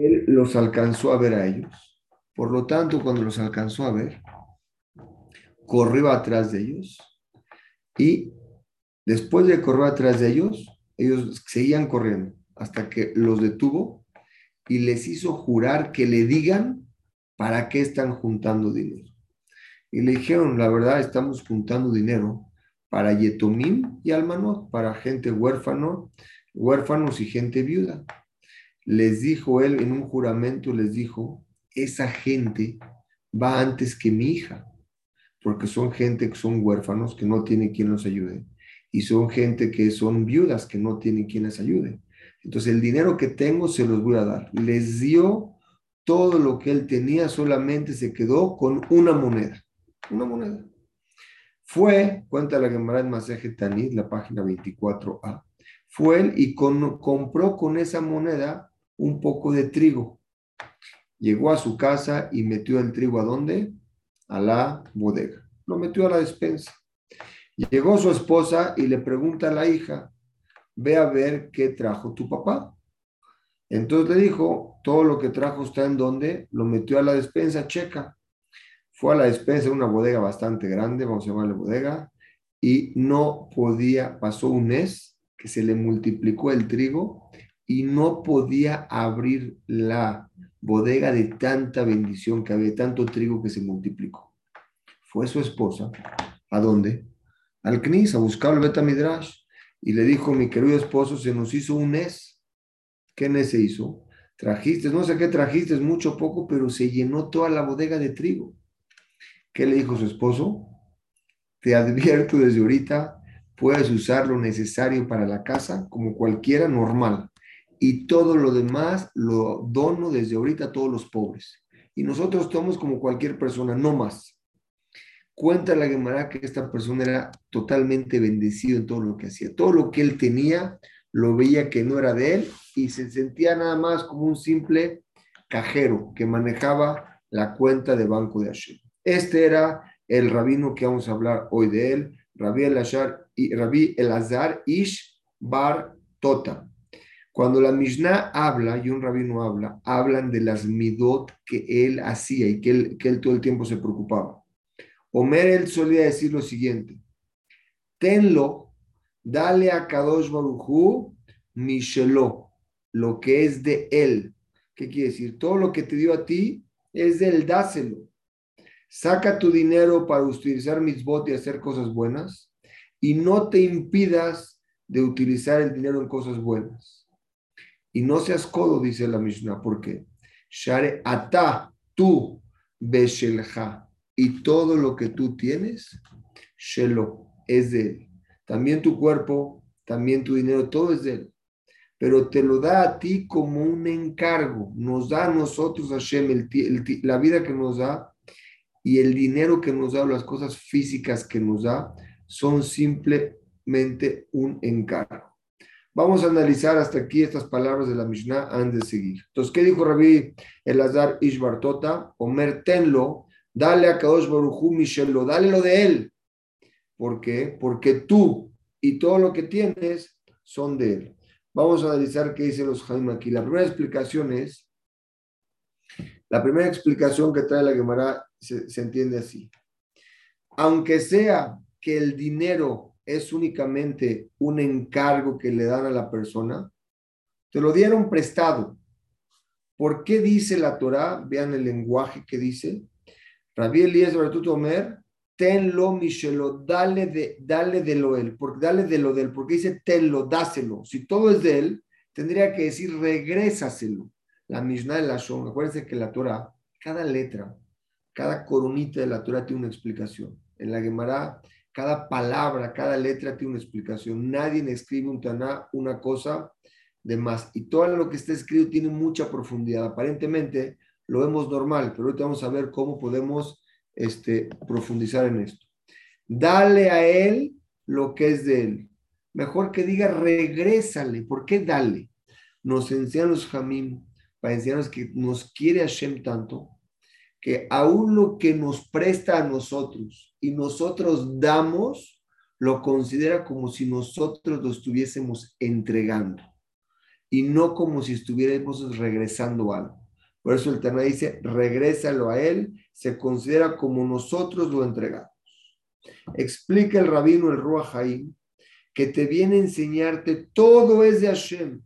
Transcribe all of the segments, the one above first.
él los alcanzó a ver a ellos. Por lo tanto, cuando los alcanzó a ver, corrió atrás de ellos y después de correr atrás de ellos, ellos seguían corriendo hasta que los detuvo y les hizo jurar que le digan para qué están juntando dinero. Y le dijeron, la verdad, estamos juntando dinero para Yetomim y Almanot, para gente huérfano, huérfanos y gente viuda. Les dijo él en un juramento, les dijo, esa gente va antes que mi hija, porque son gente que son huérfanos, que no tienen quien los ayude, y son gente que son viudas, que no tienen quien les ayude. Entonces el dinero que tengo se los voy a dar. Les dio todo lo que él tenía, solamente se quedó con una moneda. Una moneda. Fue, cuenta la Gemara en Maseje Tanit, la página 24a, fue él y compró con esa moneda un poco de trigo. Llegó a su casa y metió el trigo a dónde? A la bodega. Lo metió a la despensa. Llegó su esposa y le pregunta a la hija, ve a ver qué trajo tu papá. Entonces le dijo, todo lo que trajo está en dónde? lo metió a la despensa, checa. Fue a la despensa, una bodega bastante grande, vamos a llamarle bodega, y no podía, pasó un mes que se le multiplicó el trigo y no podía abrir la bodega de tanta bendición que había, tanto trigo que se multiplicó. Fue su esposa, ¿a dónde? Al Knis, a buscar el Betamidrash, y le dijo, mi querido esposo, se nos hizo un mes. ¿Qué mes se hizo? Trajiste, no sé qué trajiste, mucho poco, pero se llenó toda la bodega de trigo. ¿Qué le dijo su esposo? Te advierto desde ahorita, puedes usar lo necesario para la casa como cualquiera normal. Y todo lo demás lo dono desde ahorita a todos los pobres. Y nosotros somos como cualquier persona, no más. Cuenta la Gemara que esta persona era totalmente bendecido en todo lo que hacía. Todo lo que él tenía lo veía que no era de él y se sentía nada más como un simple cajero que manejaba la cuenta de banco de Hashem. Este era el rabino que vamos a hablar hoy de él, Rabbi Elazar, Rabbi Elazar Ish Bar Tota. Cuando la Mishnah habla y un rabino habla, hablan de las midot que él hacía y que él, todo el tiempo se preocupaba. Omer él solía decir lo siguiente: Tenlo, dale a Kadosh Baruchu Mishelo, lo que es de él. ¿Qué quiere decir? Todo lo que te dio a ti es de él, dáselo. Saca tu dinero para utilizar mis botes y hacer cosas buenas y no te impidas de utilizar el dinero en cosas buenas. Y no seas codo, dice la Mishnah, porque Share ata tú beshelja y todo lo que tú tienes, shelo, es de él. También tu cuerpo, también tu dinero, todo es de él. Pero te lo da a ti como un encargo. Nos da a nosotros, Hashem, la vida que nos da, y el dinero que nos da, las cosas físicas que nos da, son simplemente un encargo. Vamos a analizar hasta aquí estas palabras de la Mishnah antes de seguir. Entonces, ¿qué dijo Rabbi Elazar Ishbartota? Omer tenlo, dale a Kadosh Baruchu Mishelo, dale lo de él. ¿Por qué? Porque tú y todo lo que tienes son de él. Vamos a analizar qué dicen los Jaime aquí. La primera explicación es la primera explicación que trae la Gemara se, entiende así. Aunque sea que el dinero es únicamente un encargo que le dan a la persona, te lo dieron prestado. ¿Por qué dice la Torah? Vean el lenguaje que dice. Rabbi Eliezer Omer, tenlo Michelo, dale de, dale de lo él, porque dale de lo de él, porque dice tenlo, dáselo. Si todo es de él, tendría que decir regrésaselo la Mishnah de la Shon, acuérdense que la Torah, cada letra, cada coronita de la Torah tiene una explicación. En la Gemara, cada palabra, cada letra tiene una explicación. Nadie escribe un Taná una cosa de más. Y todo lo que está escrito tiene mucha profundidad. Aparentemente lo vemos normal, pero ahorita vamos a ver cómo podemos este, profundizar en esto. Dale a él lo que es de él. Mejor que diga regrésale. ¿Por qué dale? Nos enseñan los jamim para enseñarnos que nos quiere Hashem tanto, que aún lo que nos presta a nosotros y nosotros damos, lo considera como si nosotros lo estuviésemos entregando. y no como si estuviéramos regresando algo. Por eso el Tana dice, regrésalo a él, se considera como nosotros lo entregamos. Explica el rabino el Ruach Haim que te viene a enseñarte todo es de Hashem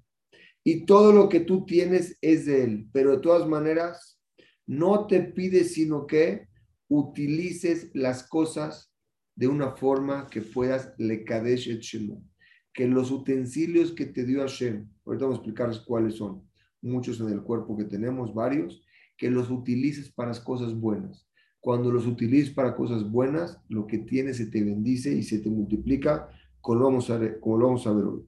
y todo lo que tú tienes es de él, pero de todas maneras no te pide sino que utilices las cosas de una forma que puedas le kadesh et que los utensilios que te dio Hashem, ahorita vamos a explicarles cuáles son, muchos en el cuerpo que tenemos, varios, que los utilices para las cosas buenas. Cuando los utilices para cosas buenas, lo que tienes se te bendice y se te multiplica, como lo vamos a ver, como lo vamos a ver hoy.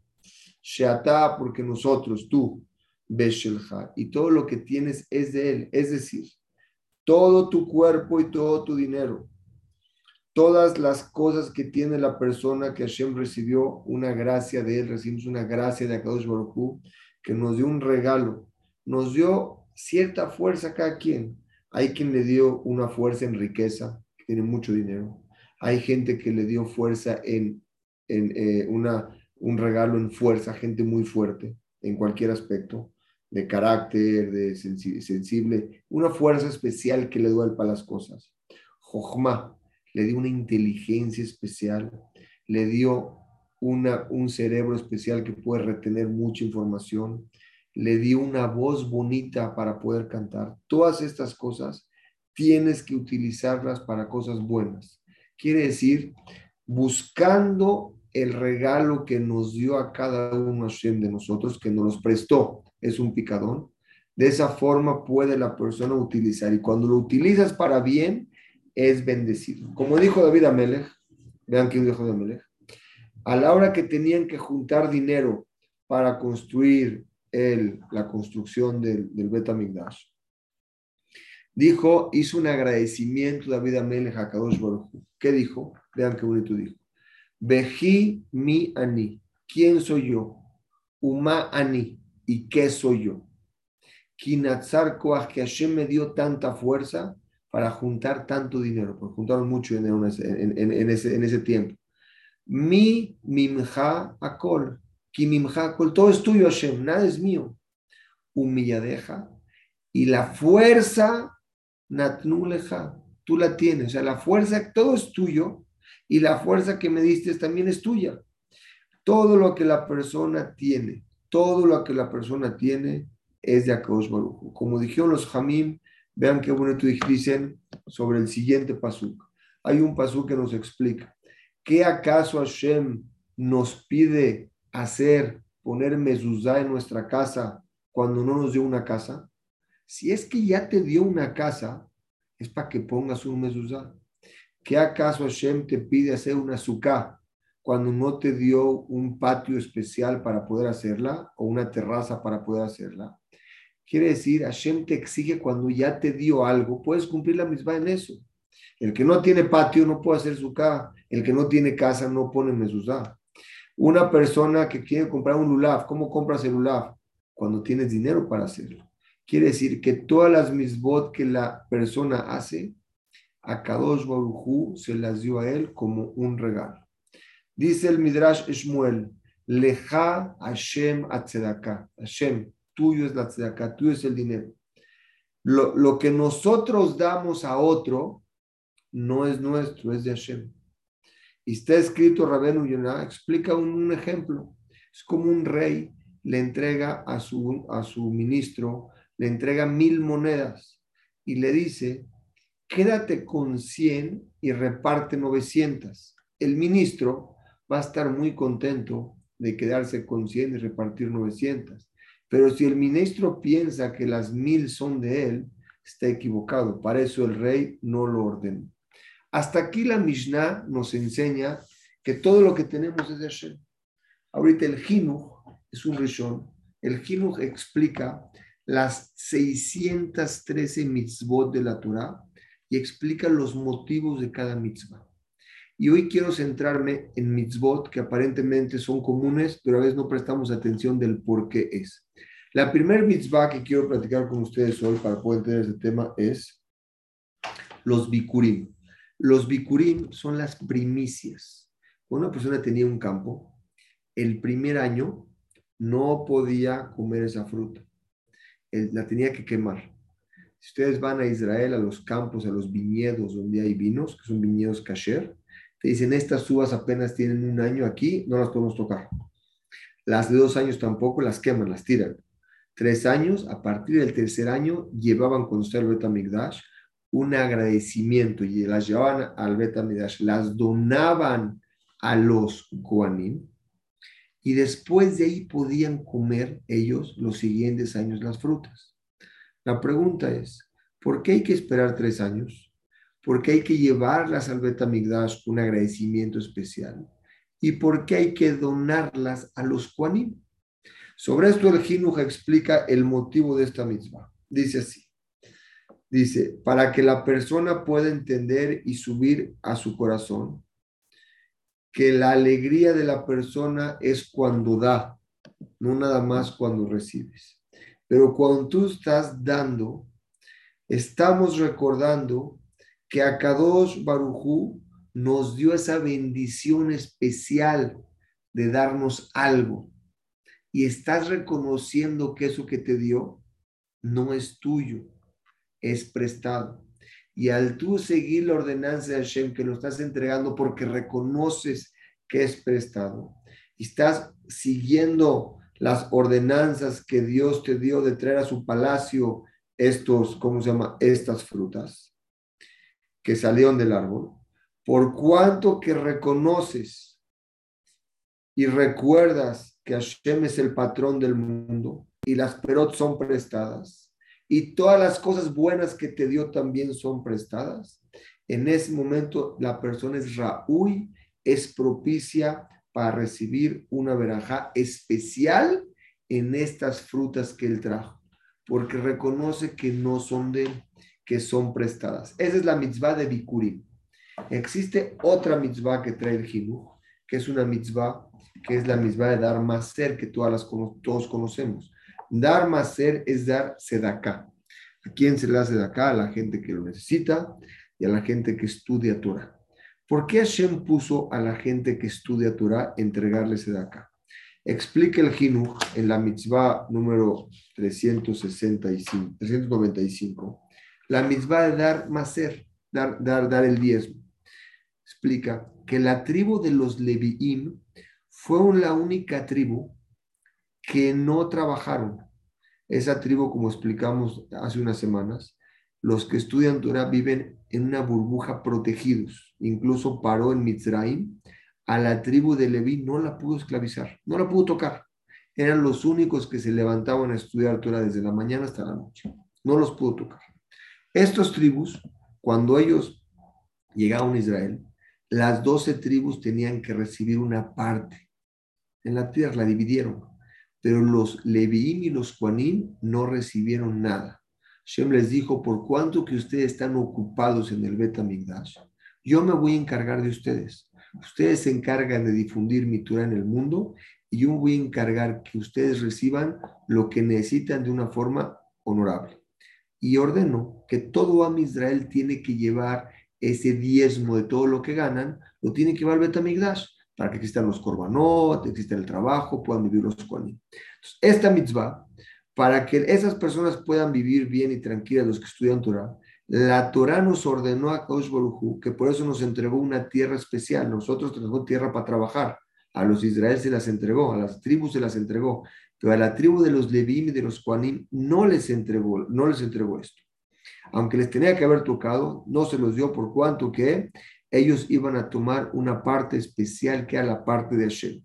Sheatá, porque nosotros, tú, Beshelha, y todo lo que tienes es de él, es decir, todo tu cuerpo y todo tu dinero, todas las cosas que tiene la persona que Hashem recibió una gracia de él, recibimos una gracia de Akadosh Baruch que nos dio un regalo, nos dio cierta fuerza a cada quien. Hay quien le dio una fuerza en riqueza, que tiene mucho dinero. Hay gente que le dio fuerza en, en eh, una, un regalo en fuerza, gente muy fuerte en cualquier aspecto, de carácter, de sensible, una fuerza especial que le duele para las cosas. Jochma le dio una inteligencia especial, le dio una, un cerebro especial que puede retener mucha información, le dio una voz bonita para poder cantar. Todas estas cosas tienes que utilizarlas para cosas buenas. Quiere decir, buscando el regalo que nos dio a cada uno de nosotros, que nos los prestó, es un picadón. De esa forma puede la persona utilizar y cuando lo utilizas para bien, es bendecido. Como dijo David Amelech, vean quién dijo David Amelech, a la hora que tenían que juntar dinero para construir el, la construcción del, del Betamigdash, dijo, hizo un agradecimiento David Amelech a Kadosh Baruch. ¿Qué dijo? Vean qué bonito dijo. Beji mi ani. ¿Quién soy yo? Uma ani. ¿Y qué soy yo? Kinatzar Koach, que Hashem me dio tanta fuerza para juntar tanto dinero, porque juntaron mucho dinero en ese, en ese, en ese tiempo. Mi mimja akol. Ki mimja akol. Todo es tuyo, Hashem. Nada es mío. Humilladeja. Y la fuerza, natnuleja. Tú la tienes. O sea, la fuerza, todo es tuyo. Y la fuerza que me diste también es tuya. Todo lo que la persona tiene, todo lo que la persona tiene es de Akaosh Baruch. Como dijeron los Hamim, vean qué bonito dicen sobre el siguiente pasuk. Hay un pasuk que nos explica. ¿Qué acaso Hashem nos pide hacer, poner mezuzá en nuestra casa cuando no nos dio una casa? Si es que ya te dio una casa, es para que pongas un mezuzá. ¿Qué acaso Hashem te pide hacer una suká cuando no te dio un patio especial para poder hacerla o una terraza para poder hacerla? Quiere decir, Hashem te exige cuando ya te dio algo, puedes cumplir la misma en eso. El que no tiene patio no puede hacer su casa. El que no tiene casa no pone mezuzá. Una persona que quiere comprar un lulav, ¿cómo compras el lulav? Cuando tienes dinero para hacerlo. Quiere decir que todas las misbot que la persona hace, a Kadosh Baruchu se las dio a él como un regalo. Dice el Midrash Shmuel, Leja Hashem Atzedaka. Hashem, tuyo es la tzedaka, tuyo es el dinero. Lo, lo que nosotros damos a otro, no es nuestro, es de Hashem. Y está escrito, Rabenu Yonah, explica un, ejemplo. Es como un rey le entrega a su, a su ministro, le entrega mil monedas y le dice, quédate con 100 y reparte 900. El ministro va a estar muy contento de quedarse con 100 y repartir 900. Pero si el ministro piensa que las mil son de él, está equivocado. Para eso el rey no lo ordenó. Hasta aquí la Mishnah nos enseña que todo lo que tenemos es de Hashem. Ahorita el Jinuj es un rishon. El Jinuj explica las 613 mitzvot de la Torah y explica los motivos de cada mitzvah. Y hoy quiero centrarme en mitzvot que aparentemente son comunes, pero a veces no prestamos atención del por qué es. La primer mitzvah que quiero platicar con ustedes hoy para poder entender este tema es los bikurim. Los bikurim son las primicias. Una persona tenía un campo, el primer año no podía comer esa fruta. La tenía que quemar. Si ustedes van a Israel, a los campos, a los viñedos donde hay vinos, que son viñedos kasher, te dicen, estas uvas apenas tienen un año aquí, no las podemos tocar. Las de dos años tampoco, las queman, las tiran. Tres años, a partir del tercer año, llevaban con al Betamigdash un agradecimiento y las llevaban al Betamigdash, las donaban a los Koanim y después de ahí podían comer ellos los siguientes años las frutas. La pregunta es, ¿por qué hay que esperar tres años? ¿Por qué hay que llevarlas al Betamigdash con un agradecimiento especial? ¿Y por qué hay que donarlas a los Kuanim? Sobre esto el Jinuja explica el motivo de esta misma. Dice así. Dice, para que la persona pueda entender y subir a su corazón que la alegría de la persona es cuando da, no nada más cuando recibes. Pero cuando tú estás dando, estamos recordando que a Kadosh Barujú nos dio esa bendición especial de darnos algo. Y estás reconociendo que eso que te dio no es tuyo, es prestado. Y al tú seguir la ordenanza de Hashem, que lo estás entregando porque reconoces que es prestado, y estás siguiendo las ordenanzas que Dios te dio de traer a su palacio estos, ¿cómo se llama? Estas frutas que salieron del árbol, por cuanto que reconoces y recuerdas que Hashem es el patrón del mundo y las perot son prestadas, y todas las cosas buenas que te dio también son prestadas, en ese momento la persona es Raúl, es propicia para recibir una verajá especial en estas frutas que él trajo, porque reconoce que no son de que son prestadas. Esa es la mitzvah de Bikurim. Existe otra mitzvah que trae el Jinuj, que es una mitzvah, que es la mitzvah de dar más ser que todas las, todos conocemos. Dar más ser es dar sedaká. ¿A quién se le hace sedaká? A la gente que lo necesita y a la gente que estudia Torah. ¿Por qué Hashem puso a la gente que estudia Torah entregarle sedaká? Explica el Jinuj en la mitzvah número 365, 395, la mitzvah de dar maser, dar, dar, dar el diezmo. Explica que la tribu de los Leviim fue la única tribu que no trabajaron. Esa tribu, como explicamos hace unas semanas, los que estudian Torah viven en una burbuja protegidos. Incluso paró en Mitzrayim. A la tribu de Leví no la pudo esclavizar, no la pudo tocar. Eran los únicos que se levantaban a estudiar Torah desde la mañana hasta la noche. No los pudo tocar. Estos tribus, cuando ellos llegaron a Israel, las doce tribus tenían que recibir una parte. En la tierra la dividieron pero los Leviim y los Juanín no recibieron nada. Shem les dijo, por cuanto que ustedes están ocupados en el Betamigdash, yo me voy a encargar de ustedes. Ustedes se encargan de difundir mi Torah en el mundo y yo voy a encargar que ustedes reciban lo que necesitan de una forma honorable. Y ordeno que todo Am Israel tiene que llevar ese diezmo de todo lo que ganan, lo tiene que llevar Betamigdash para que existan los korbanot, exista el trabajo, puedan vivir los koanim. esta mitzvah, para que esas personas puedan vivir bien y tranquilas, los que estudian Torah, la Torah nos ordenó a Kaush Baruj que por eso nos entregó una tierra especial. Nosotros tenemos tierra para trabajar. A los Israel se las entregó, a las tribus se las entregó, pero la tribu de los Levim y de los Koanim no les entregó, no les entregó esto. Aunque les tenía que haber tocado, no se los dio por cuanto que ellos iban a tomar una parte especial que a la parte de Hashem.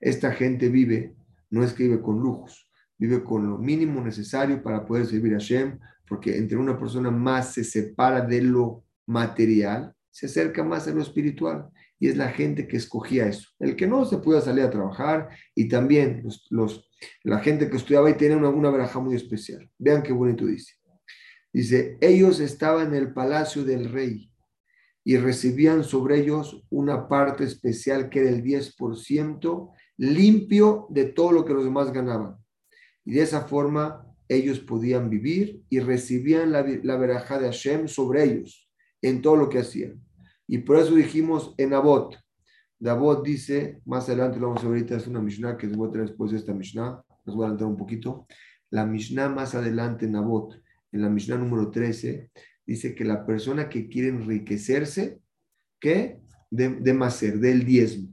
Esta gente vive, no es que vive con lujos, vive con lo mínimo necesario para poder servir a Hashem, porque entre una persona más se separa de lo material, se acerca más a lo espiritual. Y es la gente que escogía eso. El que no se pueda salir a trabajar y también los, la gente que estudiaba y tenía una, una veraja muy especial. Vean qué bonito dice. Dice, ellos estaban en el palacio del rey y recibían sobre ellos una parte especial que era el 10% limpio de todo lo que los demás ganaban. Y de esa forma ellos podían vivir y recibían la, la verajá de Hashem sobre ellos en todo lo que hacían. Y por eso dijimos en Abot, Davot dice, más adelante lo vamos a ver ahorita, es una Mishnah que voy a traer después de esta Mishnah, nos voy a adelantar un poquito. La Mishnah más adelante, Nabot, en la Mishnah número 13, dice que la persona que quiere enriquecerse, ¿qué? De, de Maser, del diezmo.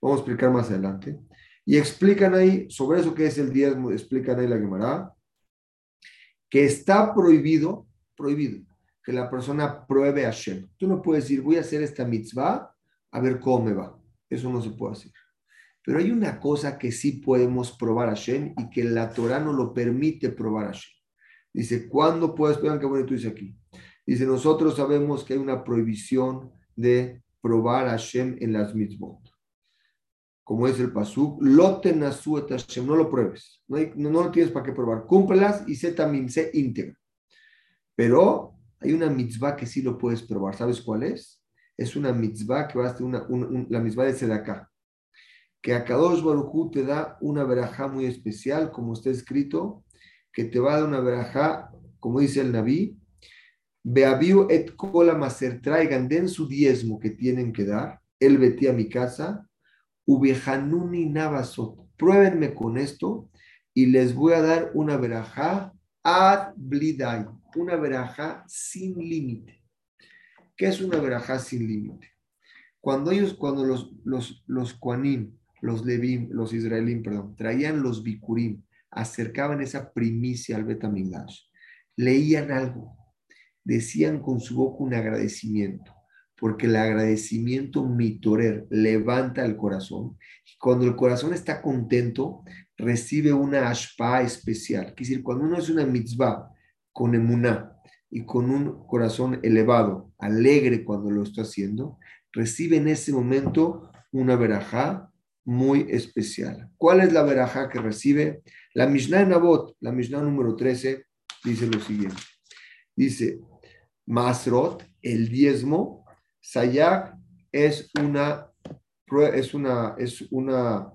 Vamos a explicar más adelante. Y explican ahí, sobre eso que es el diezmo, explican ahí la Gemara, que está prohibido, prohibido, que la persona pruebe a Hashem. Tú no puedes decir, voy a hacer esta mitzvah, a ver cómo me va. Eso no se puede hacer. Pero hay una cosa que sí podemos probar a Hashem y que la Torah no lo permite probar a Hashem. Dice, ¿cuándo puedes? Vean qué bonito dice aquí. Dice, nosotros sabemos que hay una prohibición de probar a Hashem en las mitzvot. Como es el pasuk, loten Hashem, no lo pruebes, no, no, lo tienes para qué probar, cúmplelas y sé también, sé íntegra. Pero hay una mitzvah que sí lo puedes probar, ¿sabes cuál es? Es una mitzvah que va a ser una, la mitzvah de Sedaká, que a Kadosh Baruj te da una verajá muy especial, como está escrito, que te va a dar una verajá, como dice el Naví, Beabiu et kola maser, traigan, den su diezmo que tienen que dar, él vetía a mi casa, ubejanuni navasot, pruébenme con esto y les voy a dar una verajá ad blidai, una verajá sin límite. ¿Qué es una verajá sin límite? Cuando ellos, cuando los, los, los Kuanim, los Levim, los Israelín, perdón, traían los Bikurim, acercaban esa primicia al Betamigdash, leían algo, decían con su boca un agradecimiento, porque el agradecimiento mitorer levanta el corazón. Y cuando el corazón está contento, recibe una ashpa especial. Es decir, cuando uno hace una mitzvah con emuná y con un corazón elevado, alegre cuando lo está haciendo, recibe en ese momento una verajá muy especial. ¿Cuál es la verajá que recibe? La Mishnah en Abot, la Mishnah número 13, dice lo siguiente. Dice, Masrot, el diezmo, Sayak es una, es una, es una,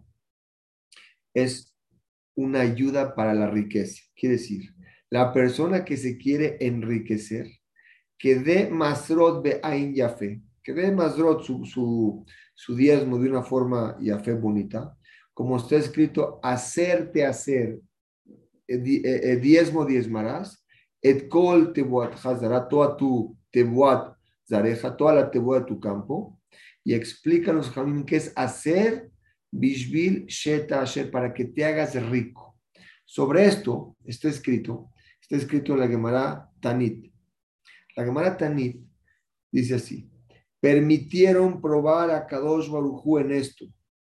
es una ayuda para la riqueza. Quiere decir, la persona que se quiere enriquecer, que dé Masrot Be'ain Yafe, que dé Masrot su, su, su diezmo de una forma Yafe bonita, como está escrito, hacerte hacer eh, eh, eh, diezmo diezmarás, et kol tebuat hazara, toda tu tebuat zareja, toda la tebuat de tu campo, y explícanos, Jamín, qué es hacer bishbil sheta asher, para que te hagas rico. Sobre esto está escrito Está escrito en la Gemara Tanit. La Gemara Tanit dice así: permitieron probar a Kadosh Barujú en esto,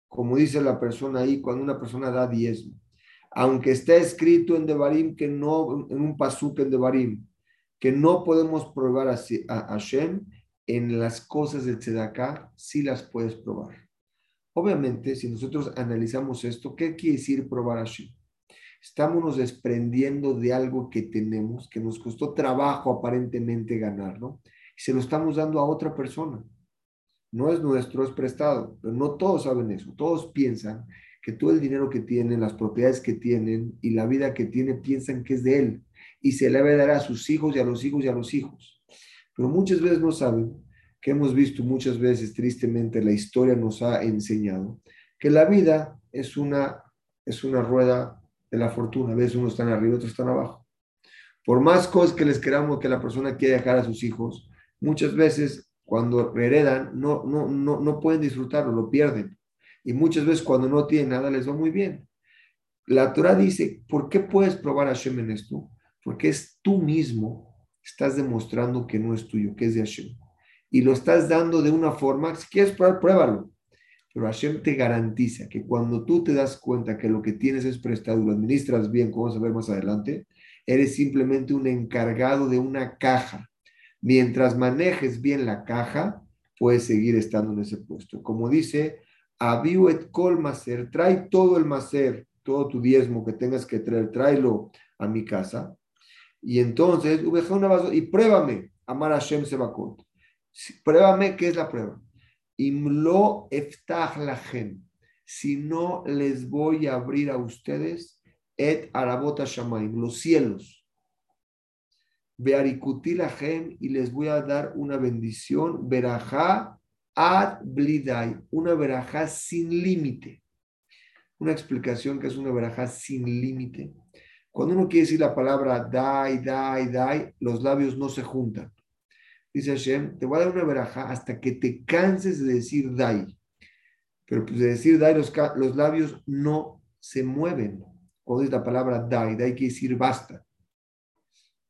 como dice la persona ahí, cuando una persona da diezmo. Aunque está escrito en Devarim que no, en un pasuk en Devarim, que no podemos probar a, a Hashem, en las cosas de Tzedakah sí las puedes probar. Obviamente, si nosotros analizamos esto, ¿qué quiere decir probar a Hashem? Estamos desprendiendo de algo que tenemos, que nos costó trabajo aparentemente ganar, ¿no? Y se lo estamos dando a otra persona. No es nuestro, es prestado, pero no todos saben eso. Todos piensan que todo el dinero que tienen, las propiedades que tienen y la vida que tienen, piensan que es de él y se le va a dar a sus hijos y a los hijos y a los hijos. Pero muchas veces no saben que hemos visto muchas veces, tristemente, la historia nos ha enseñado que la vida es una, es una rueda de la fortuna. A veces unos están arriba, otros están abajo. Por más cosas que les queramos que la persona quiera dejar a sus hijos, muchas veces cuando heredan no, no, no, no pueden disfrutarlo, lo pierden. Y muchas veces cuando no tienen nada les va muy bien. La Torah dice, ¿por qué puedes probar a Hashem en esto? Porque es tú mismo, estás demostrando que no es tuyo, que es de Hashem. Y lo estás dando de una forma, si quieres probar, pruébalo. Pero Hashem te garantiza que cuando tú te das cuenta que lo que tienes es prestado y lo administras bien, como vamos a ver más adelante, eres simplemente un encargado de una caja. Mientras manejes bien la caja, puedes seguir estando en ese puesto. Como dice, Abiu et maser, trae todo el maser, todo tu diezmo que tengas que traer, tráelo a mi casa. Y entonces, y pruébame, amar a Hashem Sebakot. Pruébame, ¿qué es la prueba? Imlo eftach lachem. Si no les voy a abrir a ustedes et arabota shamaim, los cielos. Bearikuti lachem y les voy a dar una bendición, verajá Ad blidai, una verajá sin límite. Una explicación que es una verajá sin límite. Cuando uno quiere decir la palabra dai, dai, dai, los labios no se juntan. Dice Hashem, te voy a dar una verajá hasta que te canses de decir dai. Pero pues de decir dai, los, los labios no se mueven. Cuando es la palabra dai, dai quiere decir basta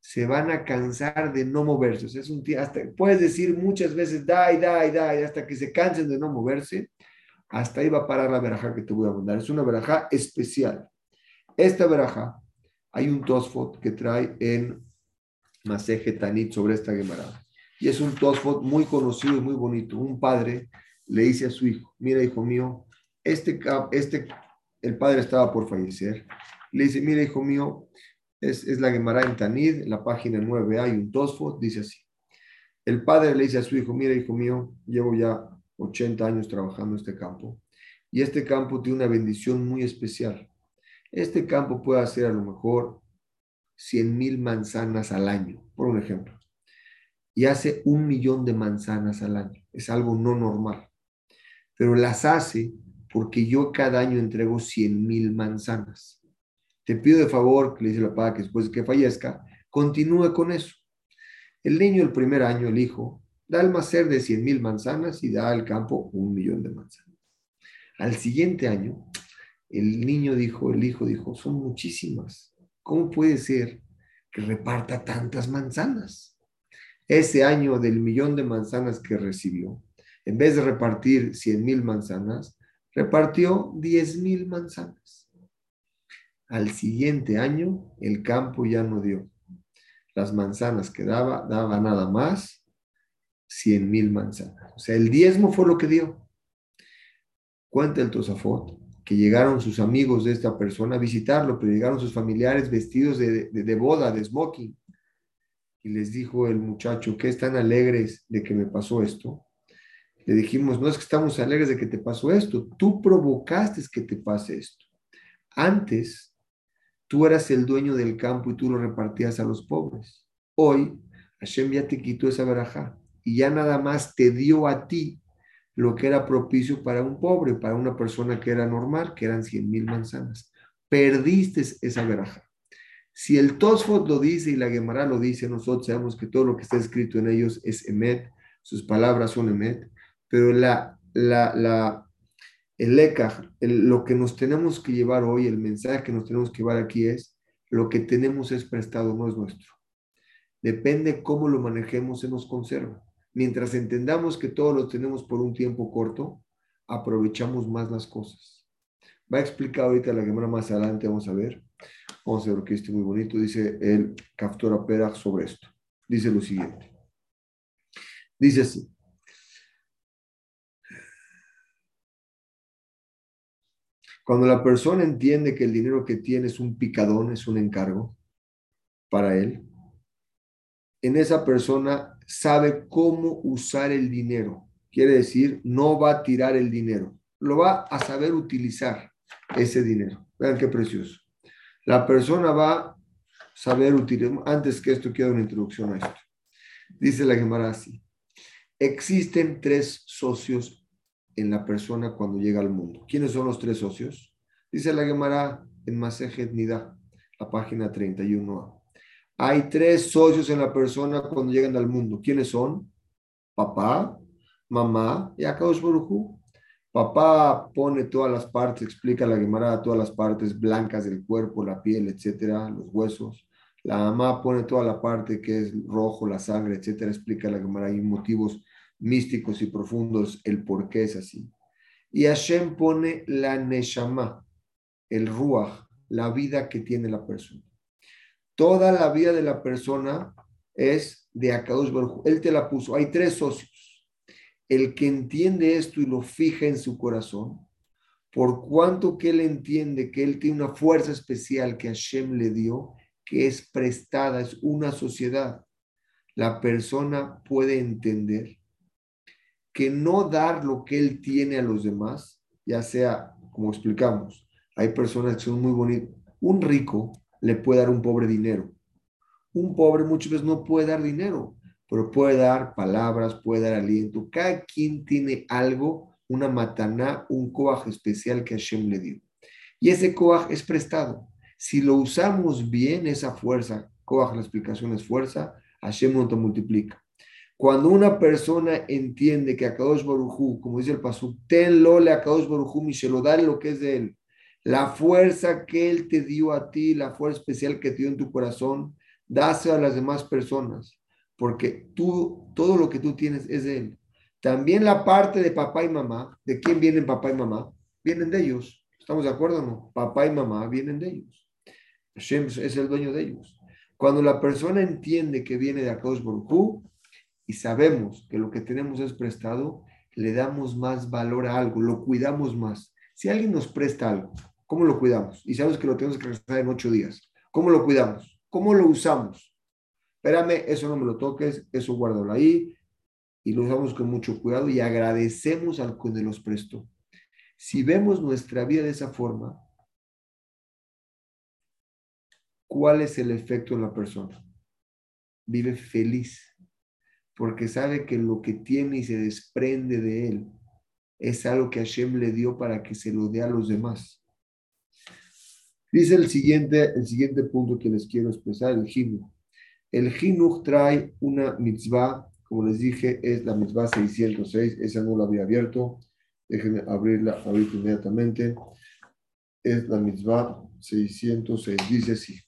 se van a cansar de no moverse. Es un hasta puedes decir muchas veces, dai, dai, dai, hasta que se cansen de no moverse, hasta ahí va a parar la verajá que te voy a mandar. Es una verajá especial. Esta verajá, hay un tosfot que trae en Maseje Tanit sobre esta Gemara. Y es un tosfot muy conocido y muy bonito. Un padre le dice a su hijo, mira hijo mío, este, este, el padre estaba por fallecer. Le dice, mira hijo mío, es, la Gemara en Tanid, la página 9 hay un Tosfot, dice así. El padre le dice a su hijo, mira hijo mío, llevo ya 80 años trabajando en este campo y este campo tiene una bendición muy especial. Este campo puede hacer a lo mejor 100 mil manzanas al año, por un ejemplo, y hace un millón de manzanas al año. Es algo no normal, pero las hace porque yo cada año entrego 100 mil manzanas. Te pido de favor, que le dice la papá, que después de que fallezca, continúe con eso. El niño el primer año, el hijo, da el macer de 100 mil manzanas y da al campo un millón de manzanas. Al siguiente año, el niño dijo, el hijo dijo, son muchísimas. ¿Cómo puede ser que reparta tantas manzanas? Ese año del millón de manzanas que recibió, en vez de repartir 100 mil manzanas, repartió 10 mil manzanas. Al siguiente año, el campo ya no dio. Las manzanas que daba, daba nada más 100 mil manzanas. O sea, el diezmo fue lo que dio. Cuenta el Tosafot que llegaron sus amigos de esta persona a visitarlo, pero llegaron sus familiares vestidos de, de, boda, de smoking. Y les dijo el muchacho, ¿qué están alegres de que me pasó esto? Le dijimos, no es que estamos alegres de que te pasó esto, tú provocaste que te pase esto. Antes Tú eras el dueño del campo y tú lo repartías a los pobres. Hoy, Hashem ya te quitó esa verajá y ya nada más te dio a ti lo que era propicio para un pobre, para una persona que era normal, que eran 100 mil manzanas. Perdiste esa verajá. Si el Tosfot lo dice y la Gemara lo dice, nosotros sabemos que todo lo que está escrito en ellos es Emet, sus palabras son Emet, pero la, la, la, el ECA, lo que nos tenemos que llevar hoy, el mensaje que nos tenemos que llevar aquí es, lo que tenemos es prestado, no es nuestro. Depende cómo lo manejemos, se nos conserva. Mientras entendamos que todo lo tenemos por un tiempo corto, aprovechamos más las cosas. Va a explicar ahorita la cámara más adelante, vamos a ver. Vamos a ver que este muy bonito. Dice el Captura Perach sobre esto. Dice lo siguiente. Dice así. Cuando la persona entiende que el dinero que tiene es un picadón, es un encargo para él, en esa persona sabe cómo usar el dinero. Quiere decir, no va a tirar el dinero, lo va a saber utilizar ese dinero. Vean qué precioso. La persona va a saber utilizar. Antes que esto, quiero una introducción a esto. Dice la Gemara así. Existen tres socios en la persona cuando llega al mundo. ¿Quiénes son los tres socios? Dice la Gemara en Masejet Nida, la página 31a. Hay tres socios en la persona cuando llegan al mundo. ¿Quiénes son? Papá, mamá y Akadosh Baruchu. Papá pone todas las partes, explica la Gemara, todas las partes blancas del cuerpo, la piel, etcétera, los huesos. La mamá pone toda la parte que es rojo, la sangre, etcétera, explica la Gemara. Hay motivos místicos y profundos el por qué es así. Y Hashem pone la Neshama, el Ruach, la vida que tiene la persona. Toda la vida de la persona es de Akadosh Baruj. Él te la puso. Hay tres socios. El que entiende esto y lo fija en su corazón, por cuanto que él entiende que él tiene una fuerza especial que Hashem le dio, que es prestada, es una sociedad, la persona puede entender que no dar lo que él tiene a los demás, ya sea, como explicamos, hay personas que son muy bonitas. Un rico le puede dar un pobre dinero. Un pobre muchas veces no puede dar dinero, pero puede dar palabras, puede dar aliento. Cada quien tiene algo, una mataná, un coaj especial que Hashem le dio. Y ese coaj es prestado. Si lo usamos bien, esa fuerza, coaj, la explicación es fuerza, Hashem no te multiplica. Cuando una persona entiende que Akadosh Barujú, como dice el Pasuk, tenlo le Akadosh Barujú, lo dale lo que es de él, la fuerza que él te dio a ti, la fuerza especial que te dio en tu corazón, dásela a las demás personas, porque tú, todo lo que tú tienes es de él. También la parte de papá y mamá, ¿de quién vienen papá y mamá? Vienen de ellos. ¿Estamos de acuerdo o no? Papá y mamá vienen de ellos. Hashem es el dueño de ellos. Cuando la persona entiende que viene de Akadosh Baruj y sabemos que lo que tenemos es prestado, le damos más valor a algo, lo cuidamos más. Si alguien nos presta algo, ¿cómo lo cuidamos? Y sabemos que lo tenemos que regresar en ocho días. ¿Cómo lo cuidamos? ¿Cómo lo usamos? Espérame, eso no me lo toques, eso guárdalo ahí. Y lo usamos con mucho cuidado y agradecemos al que nos prestó. Si vemos nuestra vida de esa forma, ¿cuál es el efecto en la persona? Vive feliz, porque sabe que lo que tiene y se desprende de él es algo que Hashem le dio para que se lo dé a los demás. Dice el siguiente, el siguiente punto que les quiero expresar, el Jinuch. El Jinuch trae una mitzvah, como les dije, es la mitzvah 606, esa no la había abierto, déjenme abrirla ahorita inmediatamente. Es la mitzvah 606, dice así.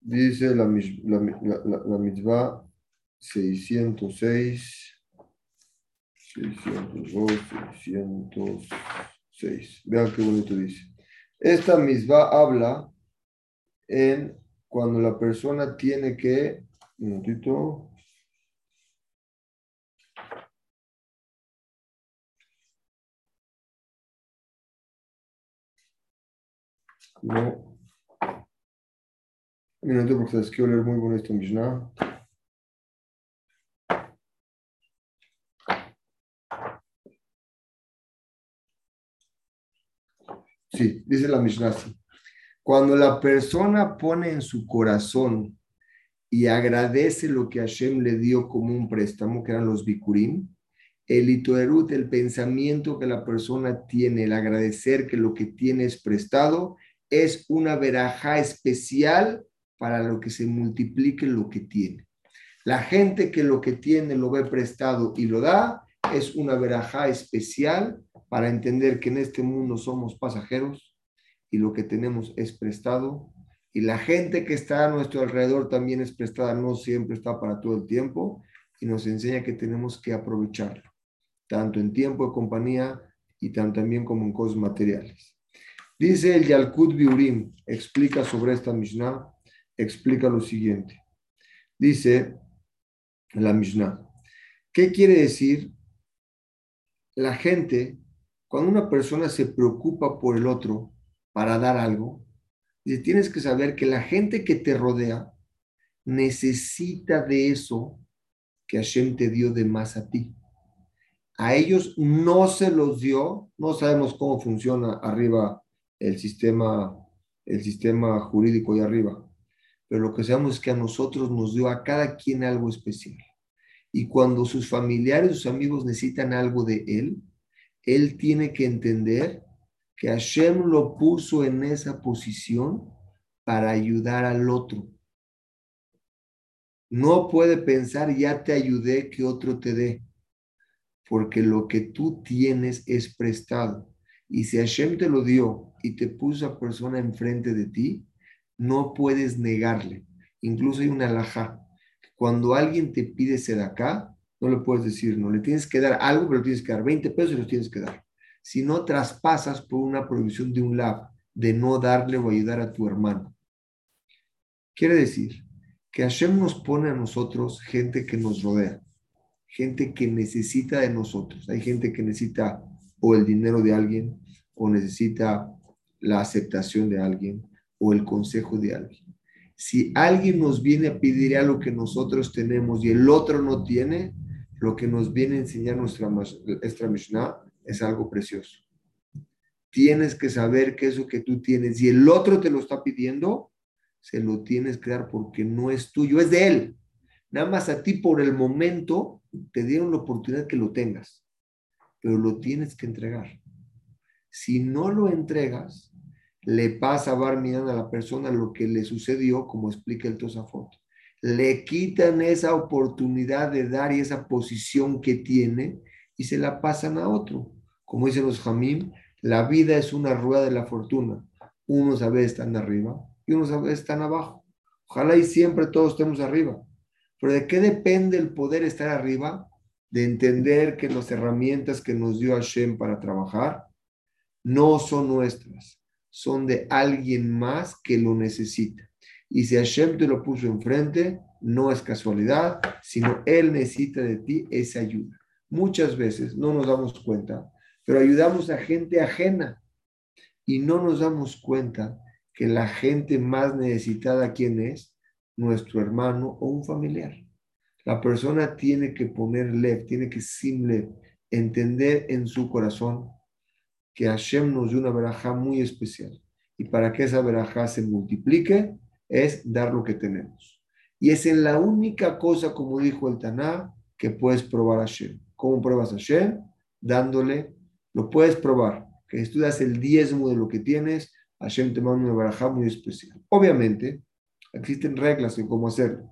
Dice la, la mitzvah 606, 602, 606. Vean qué bonito dice. Esta mitzvah habla en cuando la persona tiene que, un minutito, no, un minuto porque les quiero leer muy bonito Mishnah. Sí, dice la Mishnah. Cuando la persona pone en su corazón y agradece lo que Hashem le dio como un préstamo, que eran los bikurim, el itoerut, el pensamiento que la persona tiene, el agradecer que lo que tiene es prestado, es una veraja especial para lo que se multiplique lo que tiene. La gente que lo que tiene lo ve prestado y lo da es una verajá especial para entender que en este mundo somos pasajeros y lo que tenemos es prestado. Y la gente que está a nuestro alrededor también es prestada, no siempre está para todo el tiempo y nos enseña que tenemos que aprovecharlo, tanto en tiempo de compañía y también como en cosas materiales. Dice el Yalkut Biurim, explica sobre esta Mishnah, explica lo siguiente. Dice la Mishnah, ¿qué quiere decir? La gente, cuando una persona se preocupa por el otro para dar algo, tienes que saber que la gente que te rodea necesita de eso que Hashem te dio de más a ti. A ellos no se los dio, no sabemos cómo funciona arriba el sistema, el sistema jurídico de arriba, pero lo que sabemos es que a nosotros nos dio a cada quien algo especial. Y cuando sus familiares, sus amigos necesitan algo de él, él tiene que entender que Hashem lo puso en esa posición para ayudar al otro. No puede pensar, ya te ayudé, que otro te dé, porque lo que tú tienes es prestado. Y si Hashem te lo dio y te puso a persona enfrente de ti, no puedes negarle. Incluso hay una alhaja. Cuando alguien te pide ser acá, no le puedes decir, no, le tienes que dar algo, pero le tienes que dar 20 pesos y los tienes que dar. Si no traspasas por una prohibición de un lab, de no darle o ayudar a tu hermano. Quiere decir que Hashem nos pone a nosotros gente que nos rodea, gente que necesita de nosotros. Hay gente que necesita o el dinero de alguien, o necesita la aceptación de alguien, o el consejo de alguien. Si alguien nos viene a pedir algo que nosotros tenemos y el otro no tiene, lo que nos viene a enseñar nuestra, nuestra Mishnah es algo precioso. Tienes que saber que eso que tú tienes y el otro te lo está pidiendo, se lo tienes que dar porque no es tuyo, es de él. Nada más a ti por el momento te dieron la oportunidad que lo tengas, pero lo tienes que entregar. Si no lo entregas, le pasa a Barminan a la persona lo que le sucedió, como explica el Tosafot. Le quitan esa oportunidad de dar y esa posición que tiene y se la pasan a otro. Como dicen los Jamim, la vida es una rueda de la fortuna. Unos a veces están arriba y unos a veces están abajo. Ojalá y siempre todos estemos arriba. Pero ¿de qué depende el poder estar arriba? De entender que las herramientas que nos dio Hashem para trabajar no son nuestras, son de alguien más que lo necesita. Y si Hashem te lo puso enfrente, no es casualidad, sino Él necesita de ti esa ayuda. Muchas veces no nos damos cuenta, pero ayudamos a gente ajena y no nos damos cuenta que la gente más necesitada, ¿quién es? Nuestro hermano o un familiar. La persona tiene que poner lev, tiene que simple entender en su corazón que Hashem nos dio una verajá muy especial. Y para que esa verajá se multiplique, es dar lo que tenemos. Y es en la única cosa, como dijo el Taná, que puedes probar a Hashem. ¿Cómo pruebas a Hashem? Dándole, lo puedes probar, que estudias el diezmo de lo que tienes, Hashem te manda una verajá muy especial. Obviamente, existen reglas en cómo hacerlo.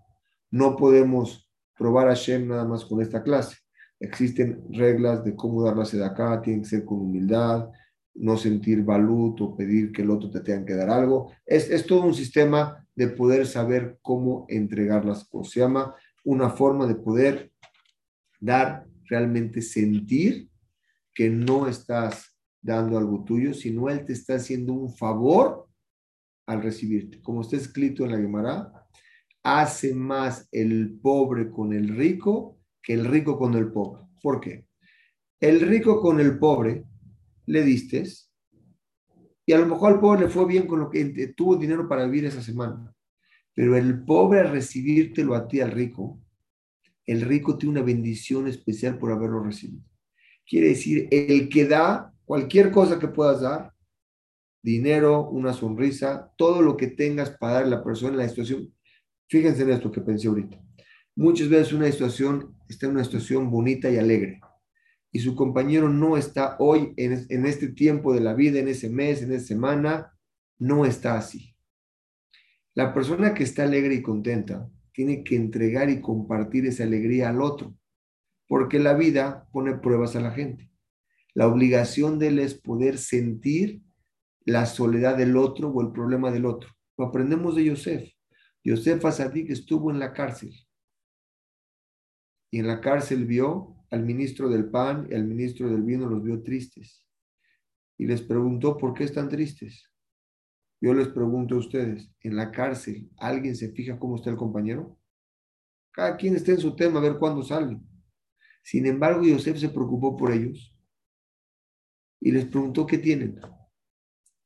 No podemos probar a Hashem nada más con esta clase. Existen reglas de cómo dar la acá, tiene que ser con humildad, no sentir balut o pedir que el otro te tenga que dar algo. Es, es todo un sistema de poder saber cómo entregar las cosas. Se llama una forma de poder dar, realmente sentir que no estás dando algo tuyo, sino él te está haciendo un favor al recibirte. Como está escrito en la Gemara, hace más el pobre con el rico que el rico con el pobre. ¿Por qué? El rico con el pobre le diste y a lo mejor al pobre le fue bien con lo que tuvo dinero para vivir esa semana. Pero el pobre al recibírtelo a ti, al rico, el rico tiene una bendición especial por haberlo recibido. Quiere decir, el que da cualquier cosa que puedas dar, dinero, una sonrisa, todo lo que tengas para dar a la persona en la situación. Fíjense en esto que pensé ahorita. Muchas veces una situación está en una situación bonita y alegre y su compañero no está hoy en, en este tiempo de la vida, en ese mes, en esa semana, no está así. La persona que está alegre y contenta tiene que entregar y compartir esa alegría al otro, porque la vida pone pruebas a la gente. La obligación de él es poder sentir la soledad del otro o el problema del otro. Lo aprendemos de Yosef. Yosef que estuvo en la cárcel y en la cárcel vio al ministro del pan y al ministro del vino, los vio tristes. Y les preguntó, ¿por qué están tristes? Yo les pregunto a ustedes, en la cárcel, ¿alguien se fija cómo está el compañero? Cada quien está en su tema, a ver cuándo sale. Sin embargo, Yosef se preocupó por ellos y les preguntó qué tienen.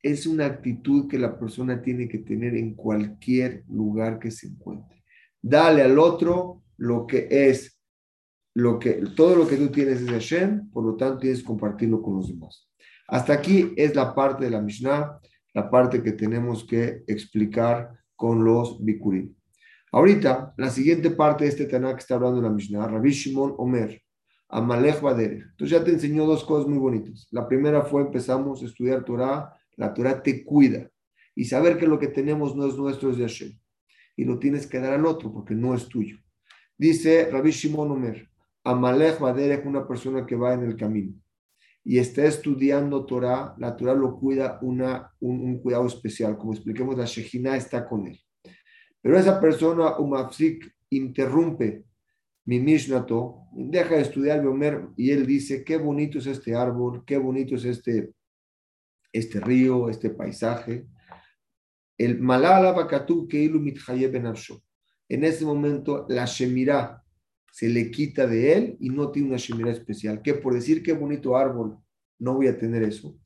Es una actitud que la persona tiene que tener en cualquier lugar que se encuentre. Dale al otro lo que es lo que, todo lo que tú tienes es de Hashem, por lo tanto tienes que compartirlo con los demás. Hasta aquí es la parte de la Mishnah, la parte que tenemos que explicar con los Bikurim. Ahorita, la siguiente parte de este Tanakh que está hablando la Mishnah, Rabbi Shimon Omer, Amalech Bader. Entonces ya te enseñó dos cosas muy bonitas. La primera fue empezamos a estudiar Torah, la Torah te cuida y saber que lo que tenemos no es nuestro, es de Hashem. Y lo tienes que dar al otro porque no es tuyo. Dice Rabbi Shimon Omer, Amalek Bader es una persona que va en el camino y está estudiando Torah, la Torah lo cuida una, un, cuidado especial, como expliquemos, la Shejina está con él. Pero esa persona, Umafsik, interrumpe mi Mishnato, deja de estudiar Omer y él dice, qué bonito es este árbol, qué bonito es este, este río, este paisaje. El Malala Bakatu Keilu En ese momento, la Shemirah, se le quita de él y no tiene una shemira especial. Que por decir qué bonito árbol, no voy a tener eso.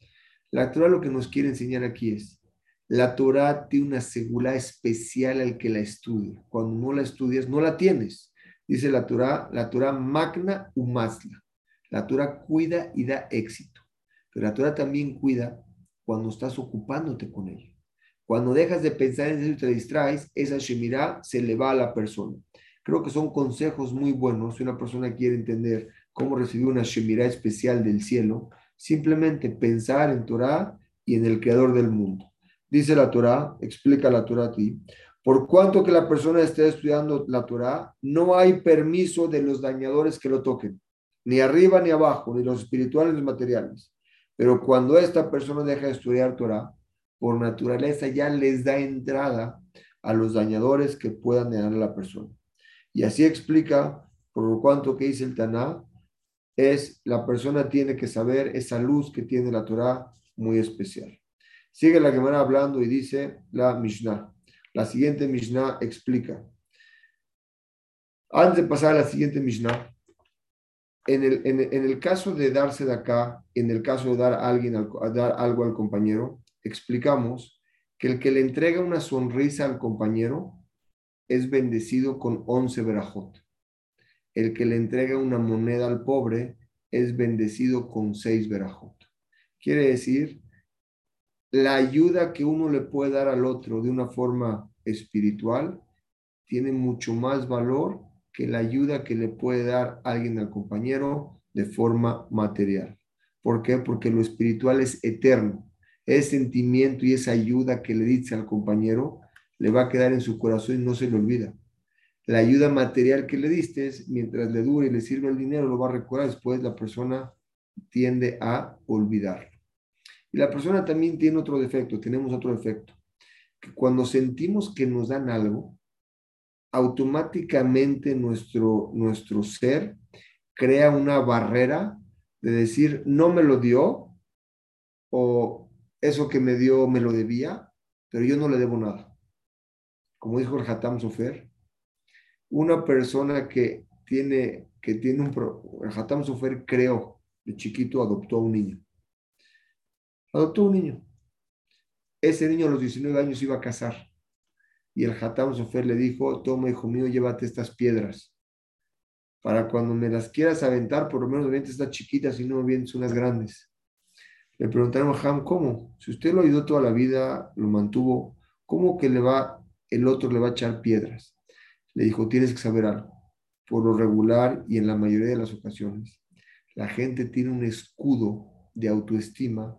La Torah lo que nos quiere enseñar aquí es, la Torah tiene una segura especial al que la estudia. Cuando no la estudias, no la tienes. Dice la Torah, la Torah magna umasla. La Torah cuida y da éxito. Pero la Torah también cuida cuando estás ocupándote con ella. Cuando dejas de pensar en eso y te distraes, esa Shemirah se le va a la persona. Creo que son consejos muy buenos. Si una persona quiere entender cómo recibir una Shemirah especial del cielo, simplemente pensar en Torah y en el Creador del mundo. Dice la Torah, explica la Torah a ti, por cuanto que la persona esté estudiando la Torah, no hay permiso de los dañadores que lo toquen, ni arriba ni abajo, ni los espirituales ni los materiales. Pero cuando esta persona deja de estudiar Torah, por naturaleza ya les da entrada a los dañadores que puedan dañar a la persona. Y así explica, por lo cuanto que dice el Taná, es la persona tiene que saber esa luz que tiene la Torah muy especial. Sigue la Gemara hablando y dice la Mishnah. La siguiente Mishnah explica. Antes de pasar a la siguiente Mishnah, en el, en, el caso de darse de acá, en el caso de dar, alguien, dar algo al compañero, explicamos que el que le entrega una sonrisa al compañero es bendecido con 11 verajot. El que le entrega una moneda al pobre es bendecido con 6 verajot. Quiere decir, la ayuda que uno le puede dar al otro de una forma espiritual tiene mucho más valor que la ayuda que le puede dar alguien al compañero de forma material. ¿Por qué? Porque lo espiritual es eterno. Ese sentimiento y esa ayuda que le dice al compañero le va a quedar en su corazón y no se le olvida. La ayuda material que le diste, mientras le dure y le sirve el dinero, lo va a recordar. Después la persona tiende a olvidarlo. Y la persona también tiene otro defecto, tenemos otro defecto. Que cuando sentimos que nos dan algo, automáticamente nuestro, nuestro ser crea una barrera de decir, no me lo dio, o eso que me dio me lo debía, pero yo no le debo nada. Como dijo el Hatam Sofer, una persona que tiene, que tiene un... El Hatam Sofer creó, de chiquito adoptó a un niño. Adoptó a un niño. Ese niño a los 19 años iba a casar. Y el Hatam Sofer le dijo, toma, hijo mío, llévate estas piedras. Para cuando me las quieras aventar, por lo menos avientes estas chiquitas y no avientes unas grandes. Le preguntaron a Ham, ¿cómo? Si usted lo ayudó toda la vida, lo mantuvo, ¿cómo que le va, el otro le va a echar piedras? Le dijo, tienes que saber algo. Por lo regular y en la mayoría de las ocasiones, la gente tiene un escudo de autoestima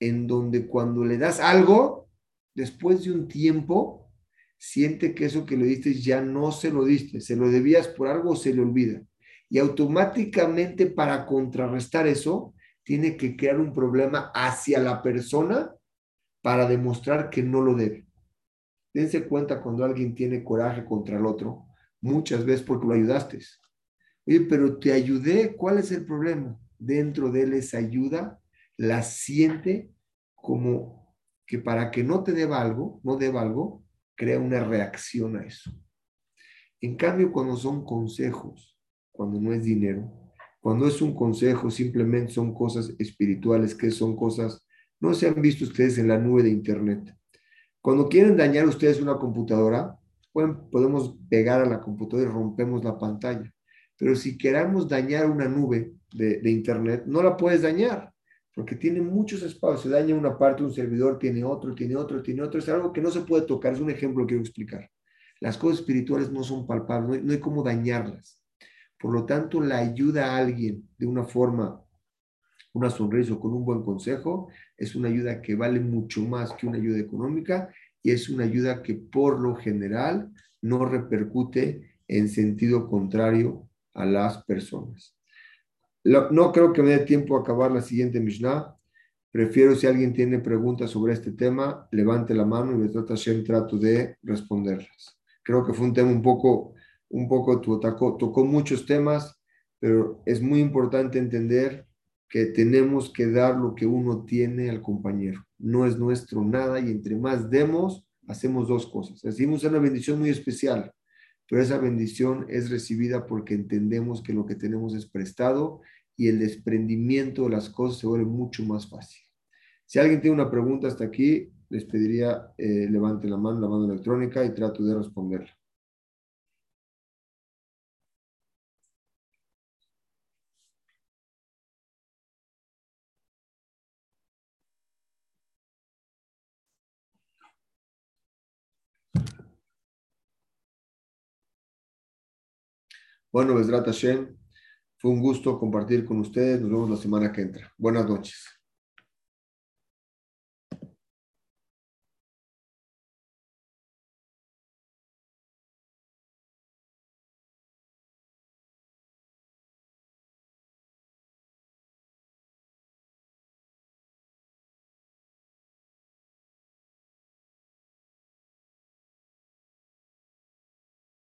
en donde cuando le das algo, después de un tiempo, siente que eso que le diste ya no se lo diste, se lo debías por algo o se le olvida. Y automáticamente para contrarrestar eso, tiene que crear un problema hacia la persona para demostrar que no lo debe. Dense cuenta cuando alguien tiene coraje contra el otro, muchas veces porque lo ayudaste. Oye, pero te ayudé, ¿cuál es el problema? Dentro de él esa ayuda la siente como que para que no te deba algo, no deba algo, crea una reacción a eso. En cambio, cuando son consejos, cuando no es dinero, cuando es un consejo, simplemente son cosas espirituales, que son cosas, no se han visto ustedes en la nube de Internet. Cuando quieren dañar ustedes una computadora, podemos pegar a la computadora y rompemos la pantalla. Pero si queramos dañar una nube de, Internet, no la puedes dañar porque tiene muchos espacios. Se daña una parte, un servidor tiene otro, tiene otro, tiene otro. Es algo que no se puede tocar. Es un ejemplo que quiero explicar. Las cosas espirituales no son palpables, no hay, cómo dañarlas. Por lo tanto, la ayuda a alguien de una forma, una sonrisa o con un buen consejo, es una ayuda que vale mucho más que una ayuda económica y es una ayuda que por lo general no repercute en sentido contrario a las personas. No creo que me dé tiempo a acabar la siguiente Mishnah. Prefiero, si alguien tiene preguntas sobre este tema, levante la mano y Hashem trato de responderlas. Creo que fue un tema un poco, un poco, tocó, tocó muchos temas, pero es muy importante entender que tenemos que dar lo que uno tiene al compañero. No es nuestro nada y entre más demos, hacemos dos cosas. Recibimos una bendición muy especial pero esa bendición es recibida porque entendemos que lo que tenemos es prestado y el desprendimiento de las cosas se vuelve mucho más fácil. Si alguien tiene una pregunta hasta aquí, les pediría eh, levante la mano, la mano electrónica y trato de responderla. Bueno, Besrat Hashem, fue un gusto compartir con ustedes. Nos vemos la semana que entra. Buenas noches.